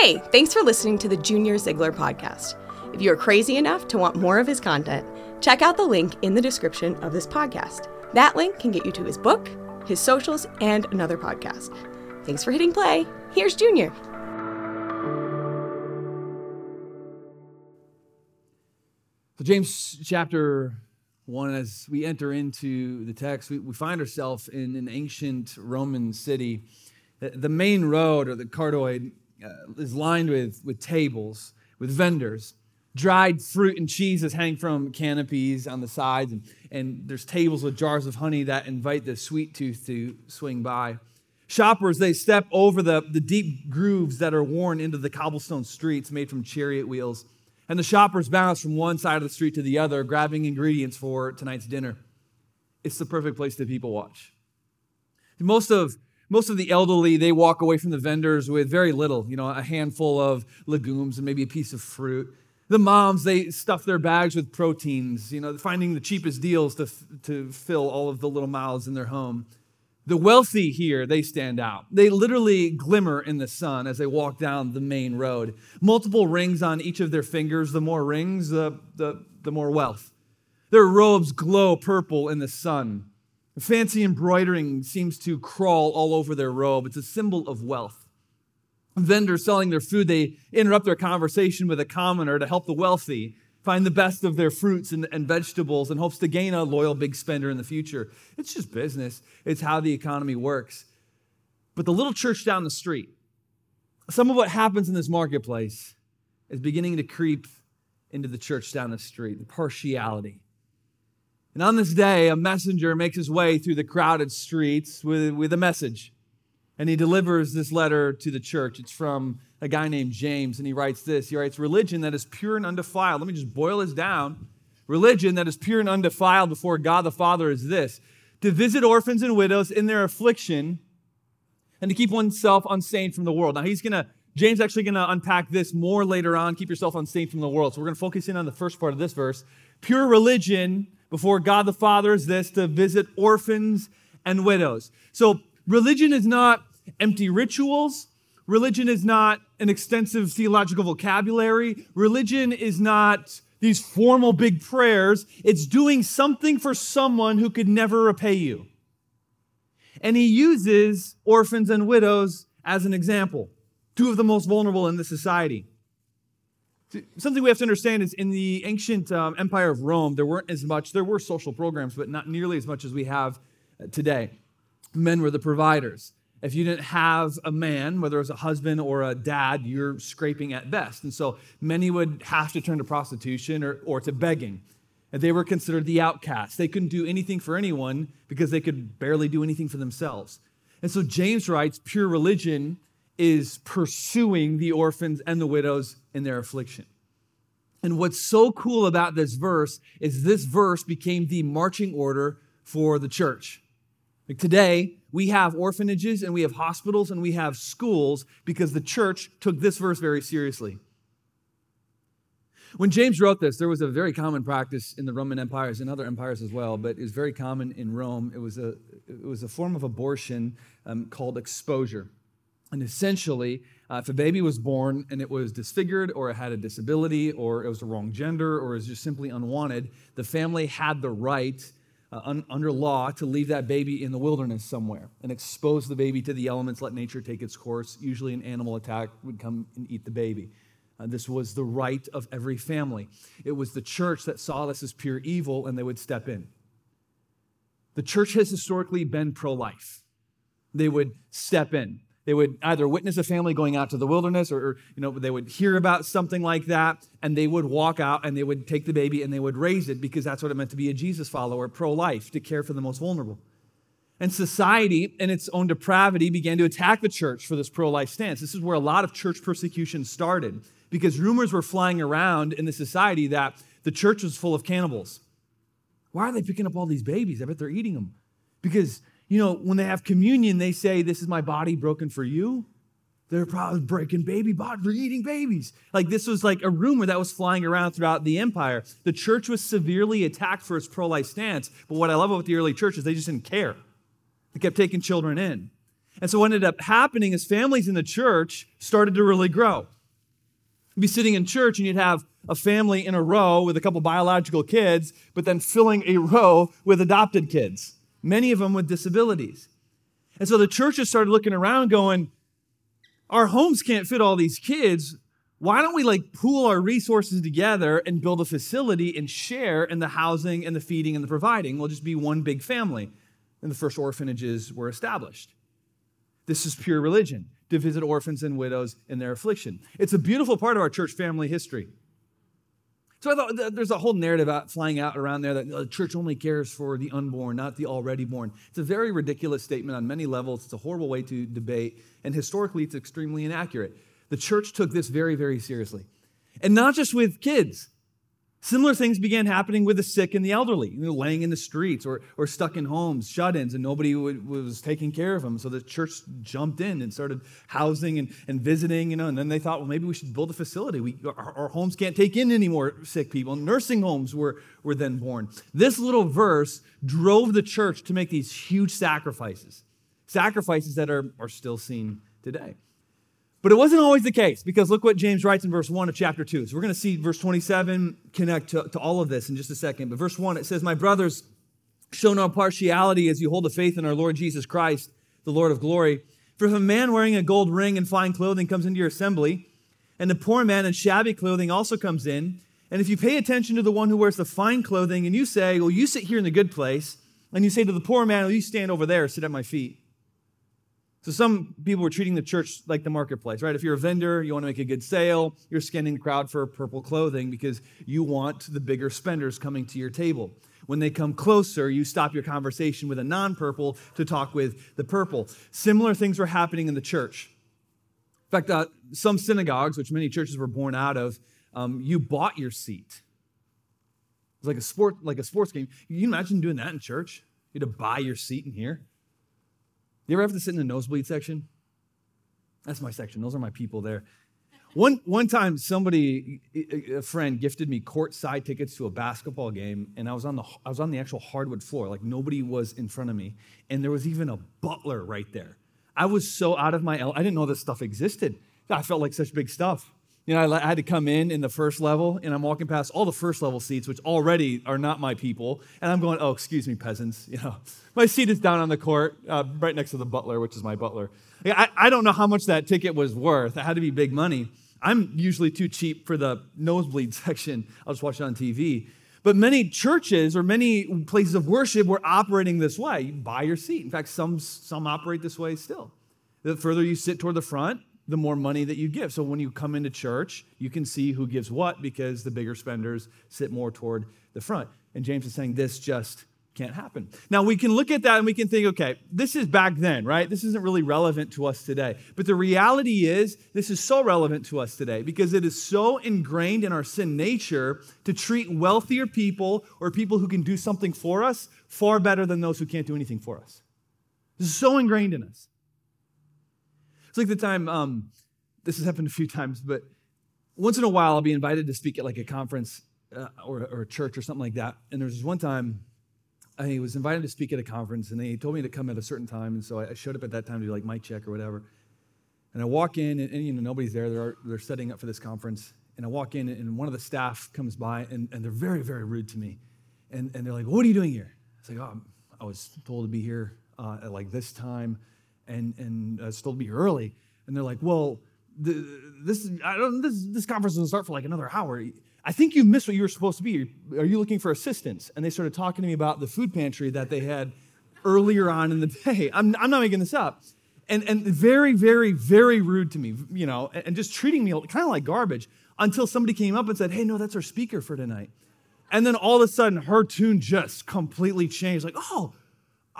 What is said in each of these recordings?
Hey, thanks for listening to the Junior Ziegler podcast. If you are crazy enough to want more of his content, check out the link in the description of this podcast. That link can get you to his book, his socials, and another podcast. Thanks for hitting play. Here's Junior. So, James chapter 1, as we enter into the text, we, we find ourselves in an ancient Roman city. The, the main road, or the cardoid, uh, is lined with, with tables, with vendors. Dried fruit and cheeses hang from canopies on the sides, and, and there's tables with jars of honey that invite the sweet tooth to swing by. Shoppers, they step over the, the deep grooves that are worn into the cobblestone streets made from chariot wheels and the shoppers bounce from one side of the street to the other, grabbing ingredients for tonight's dinner. It's the perfect place to people watch. Most of most of the elderly they walk away from the vendors with very little, you know, a handful of legumes and maybe a piece of fruit. The moms they stuff their bags with proteins, you know, finding the cheapest deals to to fill all of the little mouths in their home. The wealthy here, they stand out. They literally glimmer in the sun as they walk down the main road. Multiple rings on each of their fingers. The more rings, the, the, the more wealth. Their robes glow purple in the sun. Fancy embroidering seems to crawl all over their robe. It's a symbol of wealth. Vendors selling their food, they interrupt their conversation with a commoner to help the wealthy find the best of their fruits and, and, vegetables in hopes to gain a loyal big spender in the future. It's just business, it's how the economy works. But the little church down the street, some of what happens in this marketplace is beginning to creep into the church down the street, the partiality. And on this day, a messenger makes his way through the crowded streets with, with a message. And he delivers this letter to the church. It's from a guy named James, and he writes this. He writes, Religion that is pure and undefiled. Let me just boil this down. Religion that is pure and undefiled before God the Father is this to visit orphans and widows in their affliction and to keep oneself unstained from the world. Now, he's going to, James actually going to unpack this more later on. Keep yourself unstained from the world. So, we're going to focus in on the first part of this verse. Pure religion before God the Father is this to visit orphans and widows. So, religion is not empty rituals. Religion is not an extensive theological vocabulary. Religion is not these formal big prayers. It's doing something for someone who could never repay you. And he uses orphans and widows as an example, two of the most vulnerable in the society. Something we have to understand is in the ancient um, empire of Rome, there weren't as much, there were social programs, but not nearly as much as we have uh, today. Men were the providers. If you didn't have a man, whether it was a husband or a dad, you're scraping at best. And so many would have to turn to prostitution or, or to begging. And they were considered the outcasts. They couldn't do anything for anyone because they could barely do anything for themselves. And so James writes pure religion is pursuing the orphans and the widows in their affliction. And what's so cool about this verse is this verse became the marching order for the church. Like today, we have orphanages and we have hospitals and we have schools because the church took this verse very seriously. When James wrote this, there was a very common practice in the Roman empires and other empires as well, but it was very common in Rome. It was a, it was a form of abortion um, called exposure. And essentially, uh, if a baby was born and it was disfigured or it had a disability or it was the wrong gender or it was just simply unwanted, the family had the right uh, un- under law to leave that baby in the wilderness somewhere and expose the baby to the elements, let nature take its course. Usually, an animal attack would come and eat the baby. Uh, this was the right of every family. It was the church that saw this as pure evil and they would step in. The church has historically been pro life, they would step in. They would either witness a family going out to the wilderness or, or, you know, they would hear about something like that and they would walk out and they would take the baby and they would raise it because that's what it meant to be a Jesus follower, pro life, to care for the most vulnerable. And society, in its own depravity, began to attack the church for this pro life stance. This is where a lot of church persecution started because rumors were flying around in the society that the church was full of cannibals. Why are they picking up all these babies? I bet they're eating them. Because you know, when they have communion, they say, This is my body broken for you. They're probably breaking baby bodies, they're eating babies. Like this was like a rumor that was flying around throughout the empire. The church was severely attacked for its pro life stance. But what I love about the early church is they just didn't care. They kept taking children in. And so what ended up happening is families in the church started to really grow. You'd be sitting in church and you'd have a family in a row with a couple biological kids, but then filling a row with adopted kids, many of them with disabilities. And so the churches started looking around going, our homes can't fit all these kids. Why don't we like pool our resources together and build a facility and share in the housing and the feeding and the providing? We'll just be one big family. And the first orphanages were established. This is pure religion to visit orphans and widows in their affliction. It's a beautiful part of our church family history. So I thought there's a whole narrative out, flying out around there that the church only cares for the unborn, not the already born. It's a very ridiculous statement on many levels. It's a horrible way to debate, and historically, it's extremely inaccurate. The church took this very, very seriously. And not just with kids, Similar things began happening with the sick and the elderly, you know, laying in the streets or, or stuck in homes, shut ins, and nobody would, was taking care of them. So the church jumped in and started housing and, and visiting, you know, and then they thought, well, maybe we should build a facility. We, our, our homes can't take in any more sick people. Nursing homes were, were then born. This little verse drove the church to make these huge sacrifices, sacrifices that are, are still seen today. But it wasn't always the case because look what James writes in verse 1 of chapter 2. So we're going to see verse 27 connect to, to all of this in just a second. But verse 1, it says, My brothers, show no partiality as you hold the faith in our Lord Jesus Christ, the Lord of glory. For if a man wearing a gold ring and fine clothing comes into your assembly, and the poor man in shabby clothing also comes in, and if you pay attention to the one who wears the fine clothing, and you say, Well, you sit here in the good place, and you say to the poor man, Well, you stand over there, sit at my feet. So some people were treating the church like the marketplace, right? If you're a vendor, you want to make a good sale, you're scanning the crowd for purple clothing because you want the bigger spenders coming to your table. When they come closer, you stop your conversation with a non purple to talk with the purple. Similar things were happening in the church. In fact, uh, some synagogues, which many churches were born out of, um, you bought your seat. It was like a sport, like a sports game. Can you imagine doing that in church? You had to buy your seat in here. You ever have to sit in the nosebleed section? That's my section. Those are my people there. One, one time, somebody, a friend, gifted me courtside tickets to a basketball game, and I was on the I was on the actual hardwood floor, like nobody was in front of me, and there was even a butler right there. I was so out of my I didn't know this stuff existed. I felt like such big stuff. You know, I had to come in in the first level, and I'm walking past all the first level seats, which already are not my people, and I'm going, "Oh, excuse me, peasants." You know, my seat is down on the court, uh, right next to the butler, which is my butler. I, I don't know how much that ticket was worth. It had to be big money. I'm usually too cheap for the nosebleed section. I'll just watch it on TV. But many churches or many places of worship were operating this way. You buy your seat. In fact, some, some operate this way still. The further you sit toward the front, the more money that you give. So when you come into church, you can see who gives what because the bigger spenders sit more toward the front. And James is saying this just can't happen. Now we can look at that and we can think, okay, this is back then, right? This isn't really relevant to us today. But the reality is, this is so relevant to us today because it is so ingrained in our sin nature to treat wealthier people or people who can do something for us far better than those who can't do anything for us. This is so ingrained in us. It's like the time, um, this has happened a few times, but once in a while I'll be invited to speak at like a conference uh, or, or a church or something like that. And there was one time I was invited to speak at a conference and they told me to come at a certain time. And so I showed up at that time to do like mic check or whatever. And I walk in and, and you know, nobody's there. They're, they're setting up for this conference. And I walk in and one of the staff comes by and, and they're very, very rude to me. And, and they're like, what are you doing here? I was like, oh, I was told to be here uh, at like this time and and uh, still be early. And they're like, well, the, this I don't this this conference doesn't start for like another hour. I think you missed what you were supposed to be. Are you looking for assistance? And they started talking to me about the food pantry that they had earlier on in the day. I'm, I'm not making this up. And, and very, very, very rude to me, you know, and just treating me kind of like garbage until somebody came up and said, hey, no, that's our speaker for tonight. And then all of a sudden, her tune just completely changed. Like, oh,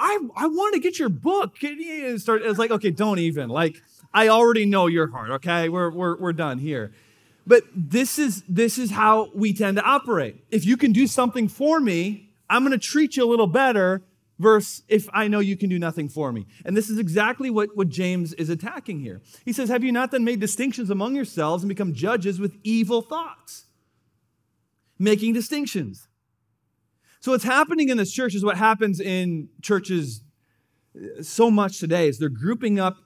I, I want to get your book. And start, it's like, okay, don't even. Like, I already know your heart, okay? We're, we're, we're done here. But this is, this is how we tend to operate. If you can do something for me, I'm going to treat you a little better versus if I know you can do nothing for me. And this is exactly what, what James is attacking here. He says, Have you not then made distinctions among yourselves and become judges with evil thoughts? Making distinctions. So, what's happening in this church is what happens in churches uh, so much today is they're grouping up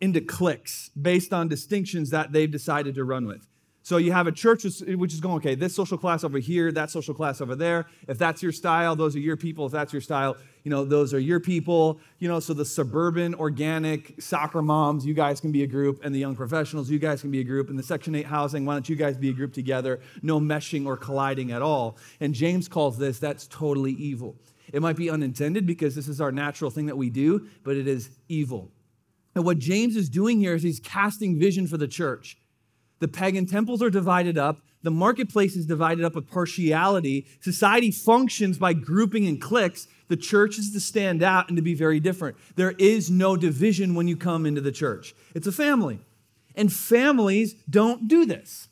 into cliques based on distinctions that they've decided to run with. So you have a church which is going, okay, this social class over here, that social class over there. If that's your style, those are your people. If that's your style, you know, those are your people. You know, so the suburban, organic soccer moms, you guys can be a group, and the young professionals, you guys can be a group, and the Section 8 housing, why don't you guys be a group together? No meshing or colliding at all. And James calls this, that's totally evil. It might be unintended because this is our natural thing that we do, but it is evil. And what James is doing here is he's casting vision for the church. The pagan temples are divided up. The marketplace is divided up with partiality. Society functions by grouping and cliques. The church is to stand out and to be very different. There is no division when you come into the church, it's a family. And families don't do this.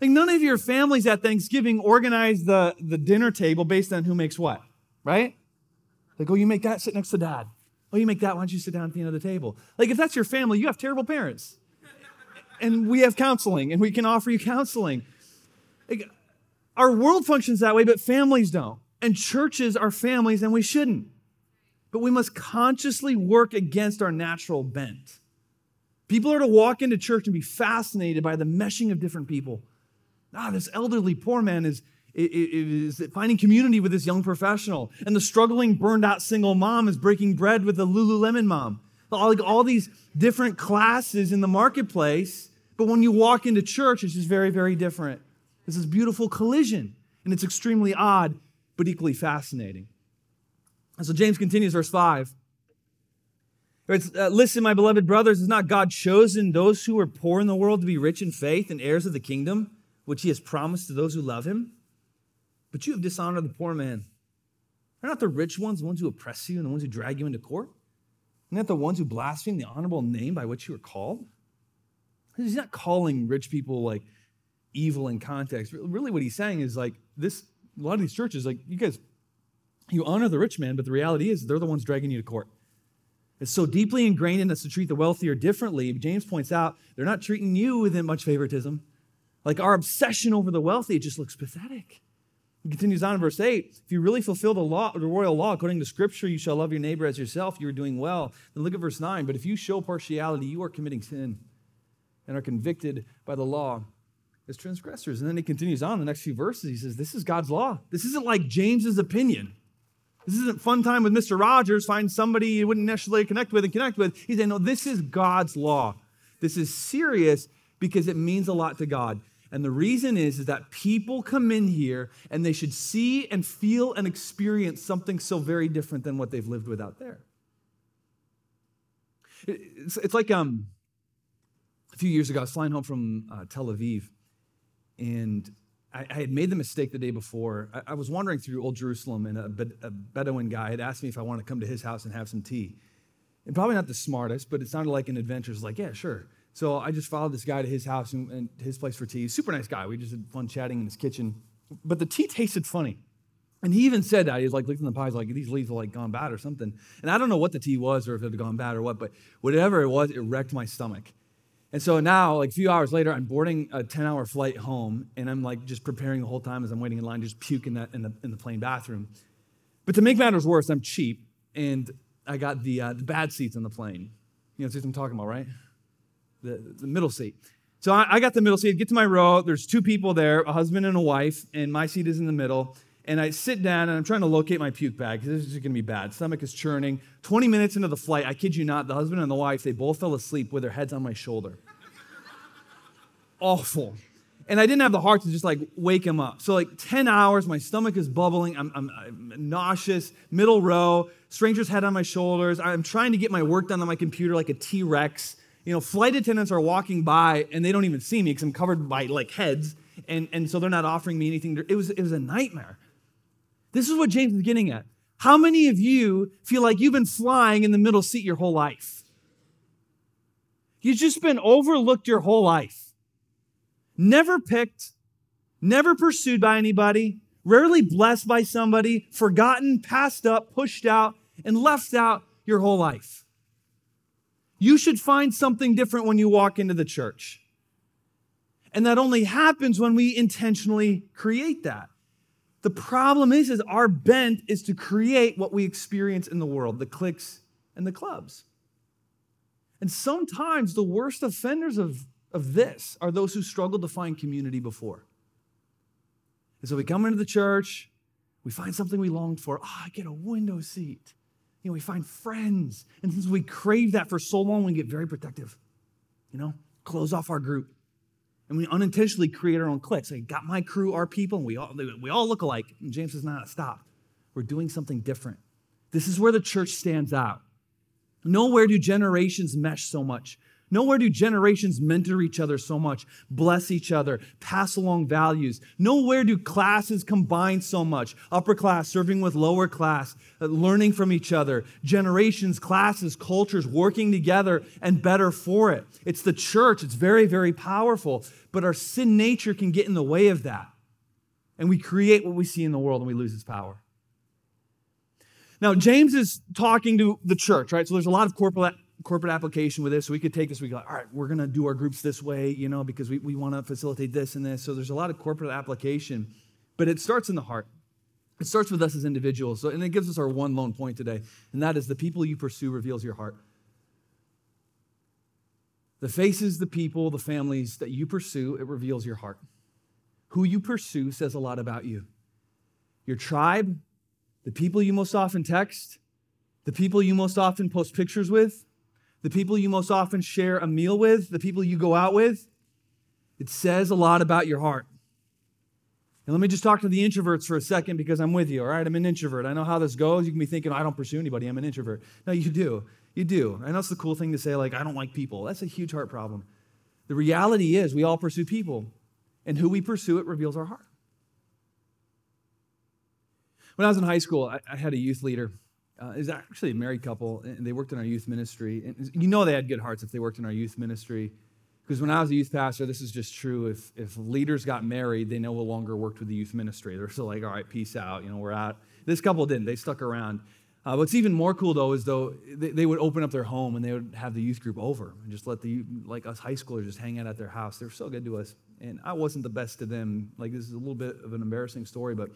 Like none of your families at Thanksgiving organize the, the dinner table based on who makes what, right? Like, oh, you make that sit next to dad. Oh, you make that, why don't you sit down at the end of the table? Like, if that's your family, you have terrible parents and we have counseling and we can offer you counseling. Our world functions that way, but families don't. And churches are families, and we shouldn't. But we must consciously work against our natural bent. People are to walk into church and be fascinated by the meshing of different people. Ah, this elderly poor man is, is finding community with this young professional, and the struggling, burned out single mom is breaking bread with the Lululemon mom. All, like all these different classes in the marketplace but when you walk into church, it's just very, very different. It's this beautiful collision, and it's extremely odd, but equally fascinating. And so James continues, verse 5. Uh, Listen, my beloved brothers, has not God chosen those who are poor in the world to be rich in faith and heirs of the kingdom, which he has promised to those who love him? But you have dishonored the poor man. Are not the rich ones the ones who oppress you and the ones who drag you into court? Are not the ones who blaspheme the honorable name by which you are called? He's not calling rich people like evil in context. Really, what he's saying is like this. A lot of these churches, like you guys, you honor the rich man, but the reality is they're the ones dragging you to court. It's so deeply ingrained in us to treat the wealthier differently. James points out they're not treating you with much favoritism. Like our obsession over the wealthy, it just looks pathetic. He continues on in verse 8. If you really fulfill the law, the royal law, according to scripture, you shall love your neighbor as yourself, you are doing well. Then look at verse 9. But if you show partiality, you are committing sin and are convicted by the law as transgressors. And then he continues on the next few verses. He says, This is God's law. This isn't like James's opinion. This isn't fun time with Mr. Rogers, find somebody you wouldn't necessarily connect with and connect with. He's saying, No, this is God's law. This is serious because it means a lot to God. And the reason is, is that people come in here and they should see and feel and experience something so very different than what they've lived with out there. It's, it's like um, a few years ago, I was flying home from uh, Tel Aviv, and I, I, had made the mistake the day before. I, I was wandering through Old Jerusalem, and a, a, Bedouin guy had asked me if I wanted to come to his house and have some tea. And probably not the smartest, but it sounded like an adventure. It's like, yeah, sure. So I just followed this guy to his house and, and his place for tea. Super nice guy. We just had fun chatting in his kitchen. But the tea tasted funny. And he even said that. He was like, looking at the pies, like, these leaves are like gone bad or something. And I don't know what the tea was or if it had gone bad or what, but whatever it was, it wrecked my stomach. And so now, like a few hours later, I'm boarding a 10 hour flight home, and I'm like just preparing the whole time as I'm waiting in line, just puking that in the, in the plane bathroom. But to make matters worse, I'm cheap, and I got the, uh, the bad seats on the plane. You know what I'm talking about, right? The, the middle seat. So I, I got the middle seat, get to my row. There's two people there, a husband and a wife, and my seat is in the middle. And I sit down and I'm trying to locate my puke bag because this is going to be bad. Stomach is churning. 20 minutes into the flight, I kid you not, the husband and the wife, they both fell asleep with their heads on my shoulder. Awful. And I didn't have the heart to just like wake him up. So, like 10 hours, my stomach is bubbling. I'm, I'm, I'm nauseous, middle row, stranger's head on my shoulders. I'm trying to get my work done on my computer like a T Rex. You know, flight attendants are walking by and they don't even see me because I'm covered by like heads. And, and so they're not offering me anything. It was, it was a nightmare. This is what James is getting at. How many of you feel like you've been flying in the middle seat your whole life? You've just been overlooked your whole life. Never picked, never pursued by anybody, rarely blessed by somebody, forgotten, passed up, pushed out, and left out your whole life. You should find something different when you walk into the church. And that only happens when we intentionally create that. The problem is, is our bent is to create what we experience in the world, the cliques and the clubs. And sometimes the worst offenders of, of this are those who struggled to find community before. And so we come into the church, we find something we longed for. Ah, oh, I get a window seat. You know, we find friends. And since we crave that for so long, we get very protective. You know, close off our group. And we unintentionally create our own cliques. I got my crew, our people, and we all, we all look alike. And James says, nah, stop. We're doing something different. This is where the church stands out. Nowhere do generations mesh so much. Nowhere do generations mentor each other so much, bless each other, pass along values. Nowhere do classes combine so much. Upper class serving with lower class, uh, learning from each other, generations, classes, cultures working together and better for it. It's the church. It's very, very powerful. But our sin nature can get in the way of that. And we create what we see in the world and we lose its power. Now, James is talking to the church, right? So there's a lot of corporate corporate application with this. So we could take this, we go, all right, we're going to do our groups this way, you know, because we, we want to facilitate this and this. So there's a lot of corporate application, but it starts in the heart. It starts with us as individuals. So, and it gives us our one lone point today, and that is the people you pursue reveals your heart. The faces, the people, the families that you pursue, it reveals your heart. Who you pursue says a lot about you. Your tribe, the people you most often text, the people you most often post pictures with, the people you most often share a meal with, the people you go out with, it says a lot about your heart. And let me just talk to the introverts for a second because I'm with you, all right? I'm an introvert. I know how this goes. You can be thinking, oh, I don't pursue anybody. I'm an introvert. No, you do. You do. I know it's the cool thing to say, like, I don't like people. That's a huge heart problem. The reality is, we all pursue people, and who we pursue, it reveals our heart. When I was in high school, I, I had a youth leader uh, is actually a married couple, and they worked in our youth ministry. And you know they had good hearts if they worked in our youth ministry. Because when I was a youth pastor, this is just true. If, if leaders got married, they no longer worked with the youth ministry. They're still like, all right, peace out, you know, we're out. This couple didn't. They stuck around. Uh, what's even more cool, though, is though they, they, would open up their home and they would have the youth group over and just let the, like us high schoolers, just hang out at their house. They were so good to us. And I wasn't the best to them. Like, this is a little bit of an embarrassing story, but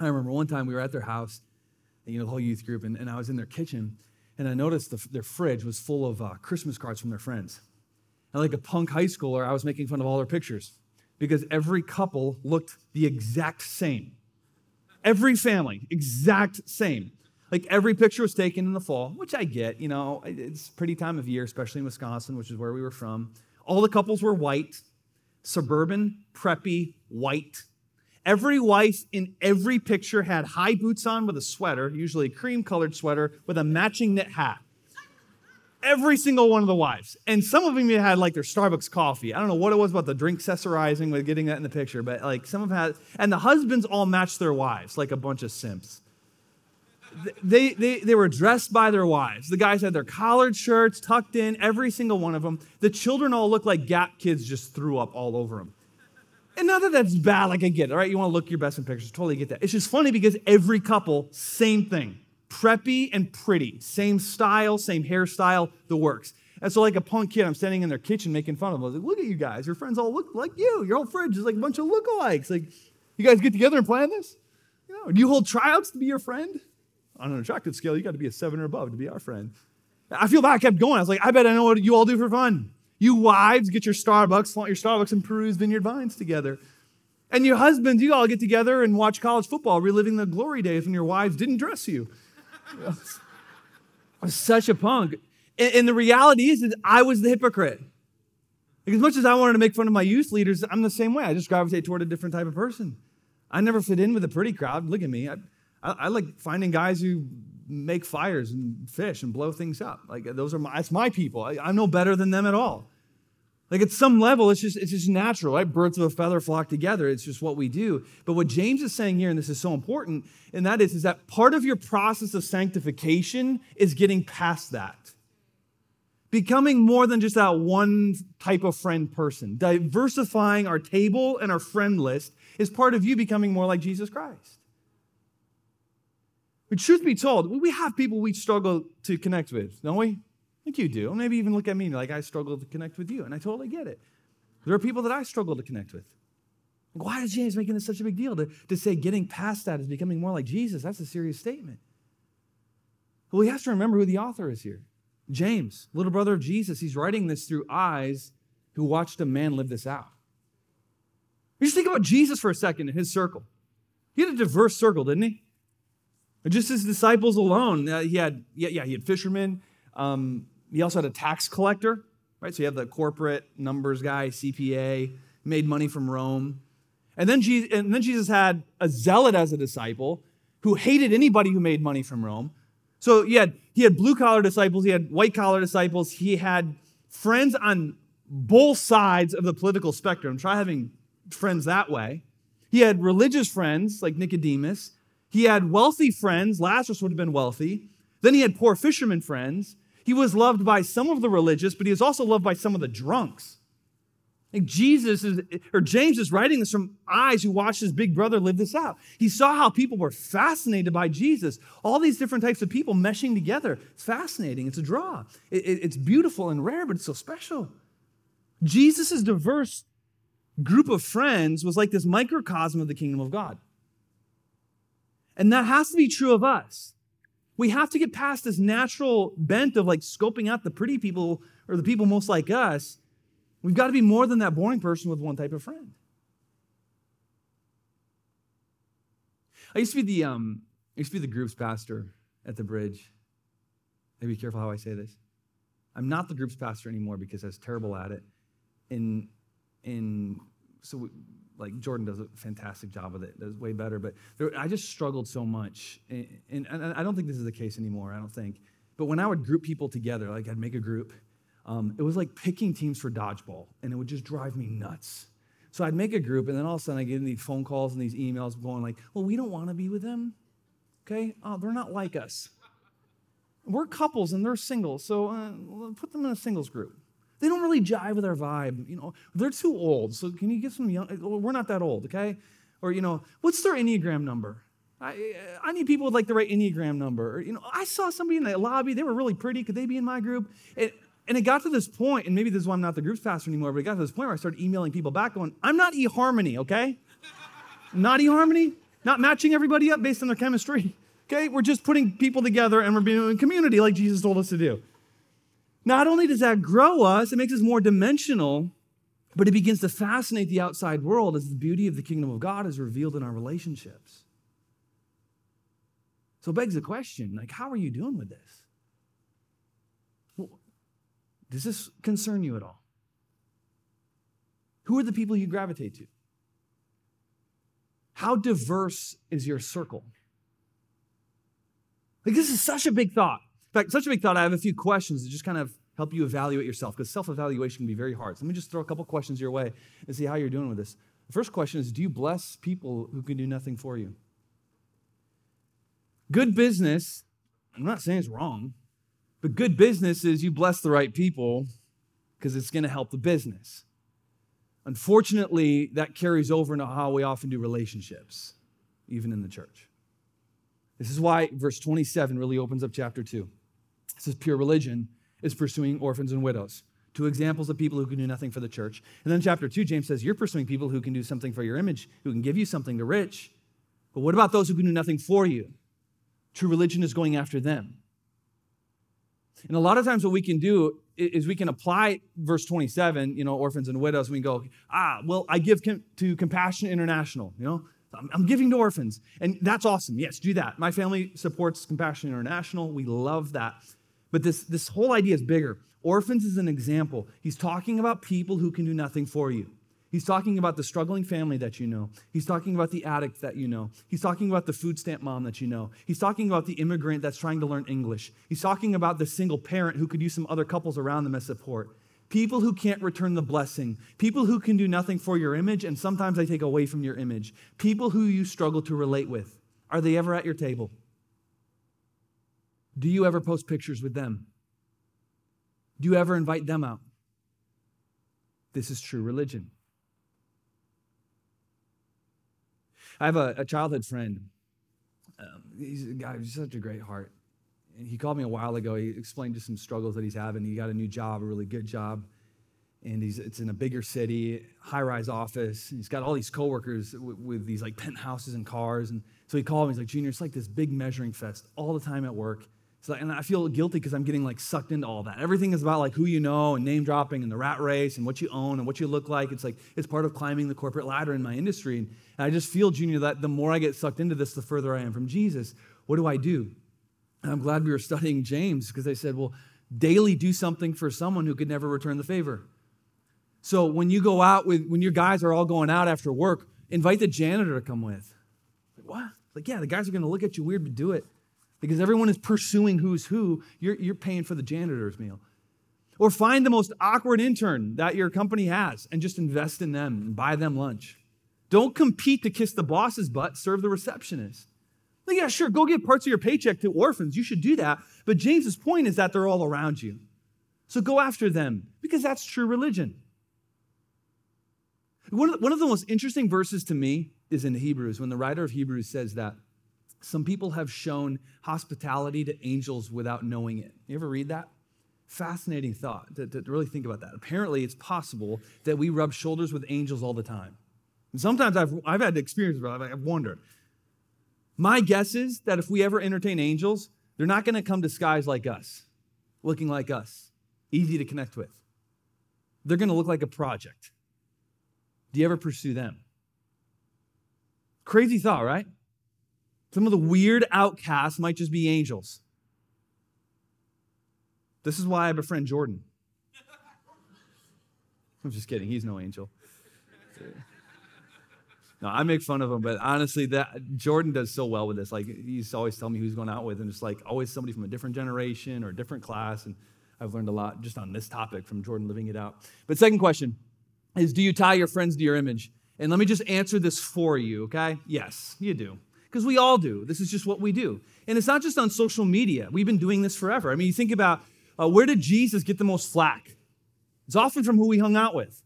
I remember one time we were at their house you know, the whole youth group, and, and I was in their kitchen, and I noticed the, their fridge was full of uh, Christmas cards from their friends. And like a punk high schooler, I was making fun of all their pictures because every couple looked the exact same. Every family, exact same. Like every picture was taken in the fall, which I get, you know, it's pretty time of year, especially in Wisconsin, which is where we were from. All the couples were white, suburban, preppy, white. Every wife in every picture had high boots on with a sweater, usually a cream colored sweater, with a matching knit hat. Every single one of the wives. And some of them had like their Starbucks coffee. I don't know what it was about the drink accessorizing with getting that in the picture, but like some of them had, and the husbands all matched their wives like a bunch of simps. They, they, they were dressed by their wives. The guys had their collared shirts tucked in, every single one of them. The children all looked like Gap kids just threw up all over them. And not that that's bad, like I get it, all right? You want to look your best in pictures, totally get that. It's just funny because every couple, same thing. Preppy and pretty, same style, same hairstyle, the works. And so, like a punk kid, I'm standing in their kitchen making fun of them. I was like, look at you guys. Your friends all look like you. Your whole fridge is like a bunch of lookalikes. Like, you guys get together and plan this? You know, do you hold tryouts to be your friend? On an attractive scale, you got to be a seven or above to be our friend. I feel bad. I kept going. I was like, I bet I know what you all do for fun. You wives get your Starbucks, flaunt your Starbucks and peruse Vineyard Vines together. And your husbands, you all get together and watch college football, reliving the glory days when your wives didn't dress you. I was such a punk. And, and the reality is that I was the hypocrite. Like, as much as I wanted to make fun of my youth leaders, I'm the same way. I just gravitate toward a different type of person. I never fit in with a pretty crowd. Look at me. I, I, I like finding guys who make fires and fish and blow things up. Like those are my, that's my people. I, I'm no better than them at all. Like at some level, it's just it's just natural, right? Birds of a feather flock together. It's just what we do. But what James is saying here, and this is so important, and that is, is that part of your process of sanctification is getting past that. Becoming more than just that one type of friend person. Diversifying our table and our friend list is part of you becoming more like Jesus Christ. But truth be told, we have people we struggle to connect with, don't we? I think you do. Maybe even look at me like I struggle to connect with you, and I totally get it. There are people that I struggle to connect with. Why is James making this such a big deal? To, to say getting past that is becoming more like Jesus, that's a serious statement. Well, we have to remember who the author is here. James, little brother of Jesus, he's writing this through eyes who watched a man live this out. Just think about Jesus for a second in his circle. He had a diverse circle, didn't he? Just his disciples alone. Uh, he had, yeah, yeah, he had fishermen. Um, he also had a tax collector, right? So you have the corporate numbers guy, CPA, made money from Rome. And then, Jesus, and then Jesus had a zealot as a disciple who hated anybody who made money from Rome. So he had, he had blue collar disciples, he had white collar disciples, he had friends on both sides of the political spectrum. Try having friends that way. He had religious friends like Nicodemus. He had wealthy friends. Lazarus would have been wealthy. Then he had poor fishermen friends. He was loved by some of the religious, but he was also loved by some of the drunks. Like Jesus is, or James is writing this from eyes who watched his big brother live this out. He saw how people were fascinated by Jesus. All these different types of people meshing together. It's fascinating. It's a draw. It, it, it's beautiful and rare, but it's so special. Jesus' diverse group of friends was like this microcosm of the kingdom of God. And that has to be true of us. We have to get past this natural bent of like scoping out the pretty people or the people most like us We've got to be more than that boring person with one type of friend. I used to be the um, I used to be the groups pastor at the bridge. Maybe be careful how I say this. I'm not the groups pastor anymore because I was terrible at it. In in so like Jordan does a fantastic job with it, does way better. But there, I just struggled so much, and, and, and I don't think this is the case anymore. I don't think. But when I would group people together, like I'd make a group, um, it was like picking teams for dodgeball, and it would just drive me nuts. So I'd make a group, and then all of a sudden I get these phone calls and these emails going like, "Well, we don't want to be with them. Okay, oh, they're not like us. We're couples and they're singles, so uh, put them in a singles group. They don't really jive with our vibe. You know, they're too old. So can you get some young? Uh, we're not that old, okay? Or you know, what's their enneagram number? I, I need people with like the right enneagram number. Or, you know, I saw somebody in the lobby. They were really pretty. Could they be in my group? It, and it got to this point, and maybe this is why I'm not the group's pastor anymore, but it got to this point where I started emailing people back going, I'm not eHarmony, okay? not eHarmony, not matching everybody up based on their chemistry, okay? We're just putting people together and we're being in community like Jesus told us to do. Not only does that grow us, it makes us more dimensional, but it begins to fascinate the outside world as the beauty of the kingdom of God is revealed in our relationships. So it begs the question, like, how are you doing with this? Does this concern you at all? Who are the people you gravitate to? How diverse is your circle? Like, this is such a big thought. Fact, such a big thought, I have a few questions to just kind of help you evaluate yourself because self evaluation can be very hard. So let me just throw a couple questions your way and see how you're doing with this. The first question is Do you bless people who can do nothing for you? Good business, I'm not saying it's wrong, but good business is you bless the right people because it's going to help the business. Unfortunately, that carries over into how we often do relationships, even in the church. This is why verse 27 really opens up chapter 2. It is Pure religion is pursuing orphans and widows. Two examples of people who can do nothing for the church. And then chapter 2, James says, You're pursuing people who can do something for your image, who can give you something to rich. But what about those who can do nothing for you? True religion is going after them. And a lot of times, what we can do is we can apply verse 27, you know, orphans and widows, we go, ah, well, I give to Compassion International, you know, I'm giving to orphans. And that's awesome. Yes, do that. My family supports Compassion International. We love that. But this, this whole idea is bigger. Orphans is an example. He's talking about people who can do nothing for you. He's talking about the struggling family that you know. He's talking about the addict that you know. He's talking about the food stamp mom that you know. He's talking about the immigrant that's trying to learn English. He's talking about the single parent who could use some other couples around them as support. People who can't return the blessing. People who can do nothing for your image and sometimes they take away from your image. People who you struggle to relate with. Are they ever at your table? Do you ever post pictures with them? Do you ever invite them out? This is true religion. I have a, a childhood friend. Um, he's a guy with such a great heart. And he called me a while ago. He explained just some struggles that he's having. He got a new job, a really good job. and he's it's in a bigger city, high-rise office. He's got all these coworkers with, with these like penthouses and cars, and so he called me. He's like, "Junior, it's like this big measuring fest all the time at work." So, and I feel guilty because I'm getting like sucked into all that. Everything is about like who you know and name dropping and the rat race and what you own and what you look like. It's like it's part of climbing the corporate ladder in my industry. And I just feel, Junior, that the more I get sucked into this, the further I am from Jesus. What do I do? And I'm glad we were studying James because they said, well, daily do something for someone who could never return the favor. So when you go out with, when your guys are all going out after work, invite the janitor to come with. Like, what? Like, yeah, the guys are going to look at you weird, but do it because everyone is pursuing who's who. You're, you're paying for the janitor's meal. Or find the most awkward intern that your company has and just invest in them and buy them lunch. Don't compete to kiss the boss's butt, serve the receptionist. Like, yeah, sure, go give parts of your paycheck to orphans. You should do that. But James's point is that they're all around you. So go after them because that's true religion. One of, the, one of the most interesting verses to me is in Hebrews when the writer of Hebrews says that some people have shown hospitality to angels without knowing it. You ever read that? Fascinating thought to, to really think about that. Apparently, it's possible that we rub shoulders with angels all the time. And sometimes I've, I've had experiences where I've wondered. My guess is that if we ever entertain angels, they're not going to come disguised like us, looking like us, easy to connect with. They're going to look like a project. Do you ever pursue them? Crazy thought, right? Some of the weird outcasts might just be angels. This is why I befriend Jordan. I'm just kidding. He's no angel. No, I make fun of him, but honestly, that Jordan does so well with this. Like he's always telling me who he's going out with, and it's like always somebody from a different generation or a different class. And I've learned a lot just on this topic from Jordan living it out. But second question is, do you tie your friends to your image? And let me just answer this for you, okay? Yes, you do because we all do. This is just what we do. And it's not just on social media. We've been doing this forever. I mean, you think about uh, where did Jesus get the most flack? It's often from who he hung out with.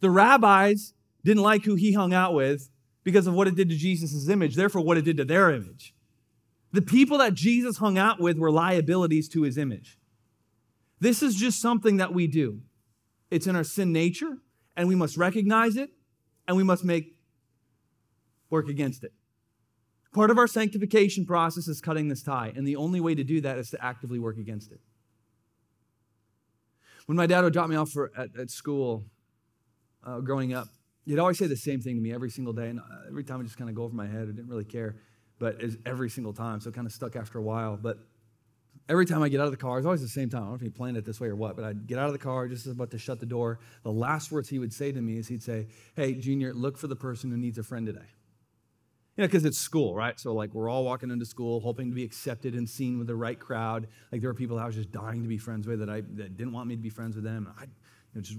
The rabbis didn't like who he hung out with because of what it did to Jesus' image, therefore, what it did to their image. The people that Jesus hung out with were liabilities to his image. This is just something that we do. It's in our sin nature, and we must recognize it, and we must make work against it. Part of our sanctification process is cutting this tie, and the only way to do that is to actively work against it. When my dad would drop me off for, at, at school uh, growing up, he'd always say the same thing to me every single day, and uh, every time I just kind of go over my head. I didn't really care, but every single time, so it kind of stuck after a while. But every time I get out of the car, it's always the same time. I don't know if he planned it this way or what, but I'd get out of the car just about to shut the door. The last words he would say to me is he'd say, Hey, Junior, look for the person who needs a friend today. You know, because it's school, right? So, like, we're all walking into school hoping to be accepted and seen with the right crowd. Like, there were people I was just dying to be friends with that, I, that didn't want me to be friends with them. I, you know, just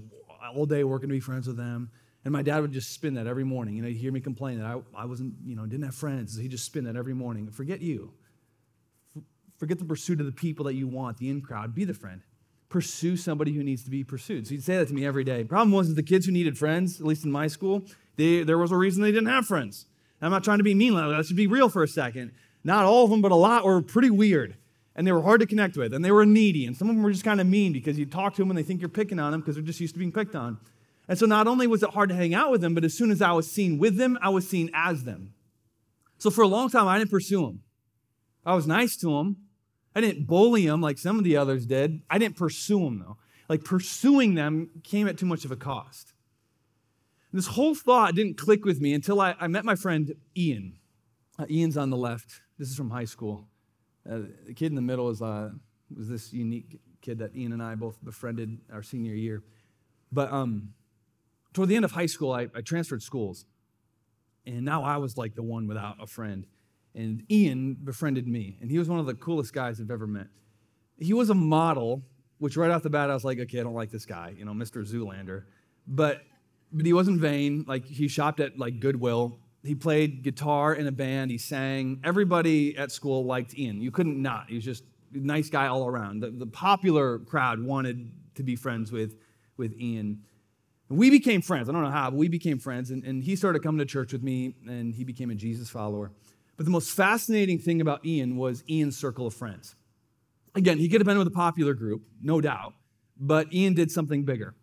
all day working to be friends with them. And my dad would just spin that every morning. You know, he'd hear me complain that I, I wasn't, you know, didn't have friends. He'd just spin that every morning. Forget you. Forget the pursuit of the people that you want, the in crowd. Be the friend. Pursue somebody who needs to be pursued. So he'd say that to me every day. Problem was, the kids who needed friends, at least in my school, they, there was a reason they didn't have friends. I'm not trying to be mean, let's just be real for a second. Not all of them, but a lot were pretty weird. And they were hard to connect with. And they were needy. And some of them were just kind of mean because you talk to them and they think you're picking on them because they're just used to being picked on. And so not only was it hard to hang out with them, but as soon as I was seen with them, I was seen as them. So for a long time, I didn't pursue them. I was nice to them. I didn't bully them like some of the others did. I didn't pursue them, though. Like pursuing them came at too much of a cost. This whole thought didn't click with me until I, I met my friend Ian. Uh, Ian's on the left. This is from high school. Uh, the kid in the middle is, uh, was this unique kid that Ian and I both befriended our senior year. But um, toward the end of high school, I, I transferred schools. And now I was like the one without a friend. And Ian befriended me. And he was one of the coolest guys I've ever met. He was a model, which right off the bat, I was like, okay, I don't like this guy, you know, Mr. Zoolander. But but he wasn't vain. Like he shopped at like Goodwill. He played guitar in a band. He sang. Everybody at school liked Ian. You couldn't not. He was just a nice guy all around. The, the popular crowd wanted to be friends with, with Ian. And we became friends. I don't know how, but we became friends. And, and he started coming to church with me, and he became a Jesus follower. But the most fascinating thing about Ian was Ian's circle of friends. Again, he could have been with a popular group, no doubt, but Ian did something bigger.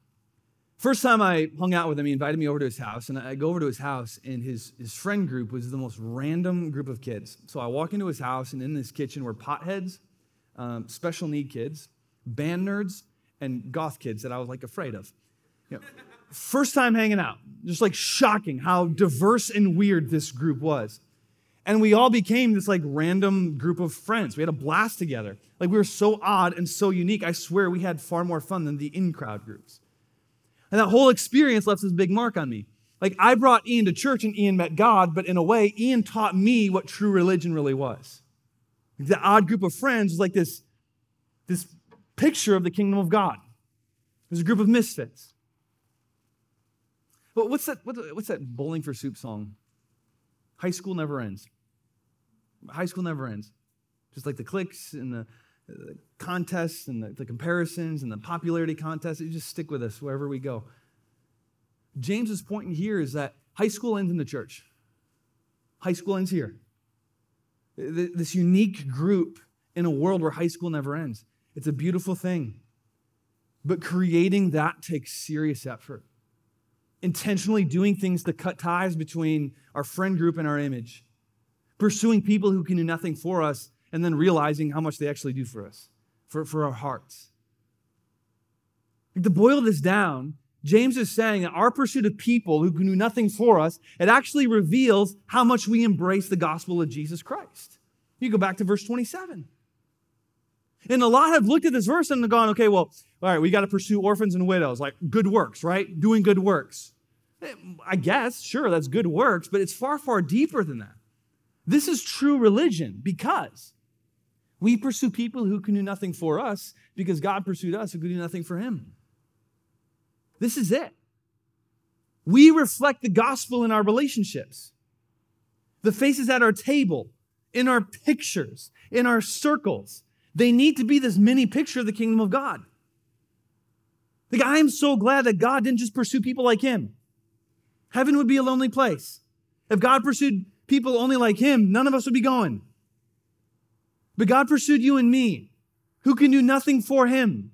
First time I hung out with him, he invited me over to his house, and I go over to his house, and his, his friend group was the most random group of kids. So I walk into his house, and in this kitchen were potheads, um, special need kids, band nerds, and goth kids that I was like afraid of. You know, first time hanging out, just like shocking how diverse and weird this group was. And we all became this like random group of friends. We had a blast together. Like we were so odd and so unique. I swear we had far more fun than the in crowd groups. And that whole experience left this big mark on me. Like I brought Ian to church and Ian met God, but in a way, Ian taught me what true religion really was. The odd group of friends was like this, this picture of the kingdom of God. It was a group of misfits. But what's that, what's that bowling for soup song? High school never ends. High school never ends. Just like the cliques and the, the contests and the, the comparisons and the popularity contests, you just stick with us wherever we go. James's point in here is that high school ends in the church. High school ends here. This unique group in a world where high school never ends. It's a beautiful thing. But creating that takes serious effort. Intentionally doing things to cut ties between our friend group and our image. Pursuing people who can do nothing for us and then realizing how much they actually do for us, for, for our hearts. Like To boil this down, James is saying that our pursuit of people who can do nothing for us, it actually reveals how much we embrace the gospel of Jesus Christ. You go back to verse 27. And a lot have looked at this verse and gone, okay, well, all right, we got to pursue orphans and widows, like good works, right? Doing good works. I guess, sure, that's good works, but it's far, far deeper than that. This is true religion because we pursue people who can do nothing for us because God pursued us who could do nothing for him. This is it. We reflect the gospel in our relationships. The faces at our table, in our pictures, in our circles, they need to be this mini picture of the kingdom of God. Like, I am so glad that God didn't just pursue people like him. Heaven would be a lonely place. If God pursued people only like him, none of us would be going. But God pursued you and me, who can do nothing for him.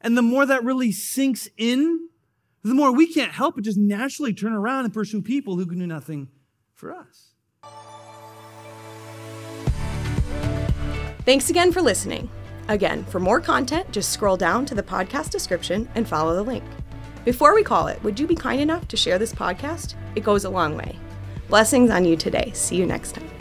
And the more that really sinks in, the more we can't help but just naturally turn around and pursue people who can do nothing for us. Thanks again for listening. Again, for more content, just scroll down to the podcast description and follow the link. Before we call it, would you be kind enough to share this podcast? It goes a long way. Blessings on you today. See you next time.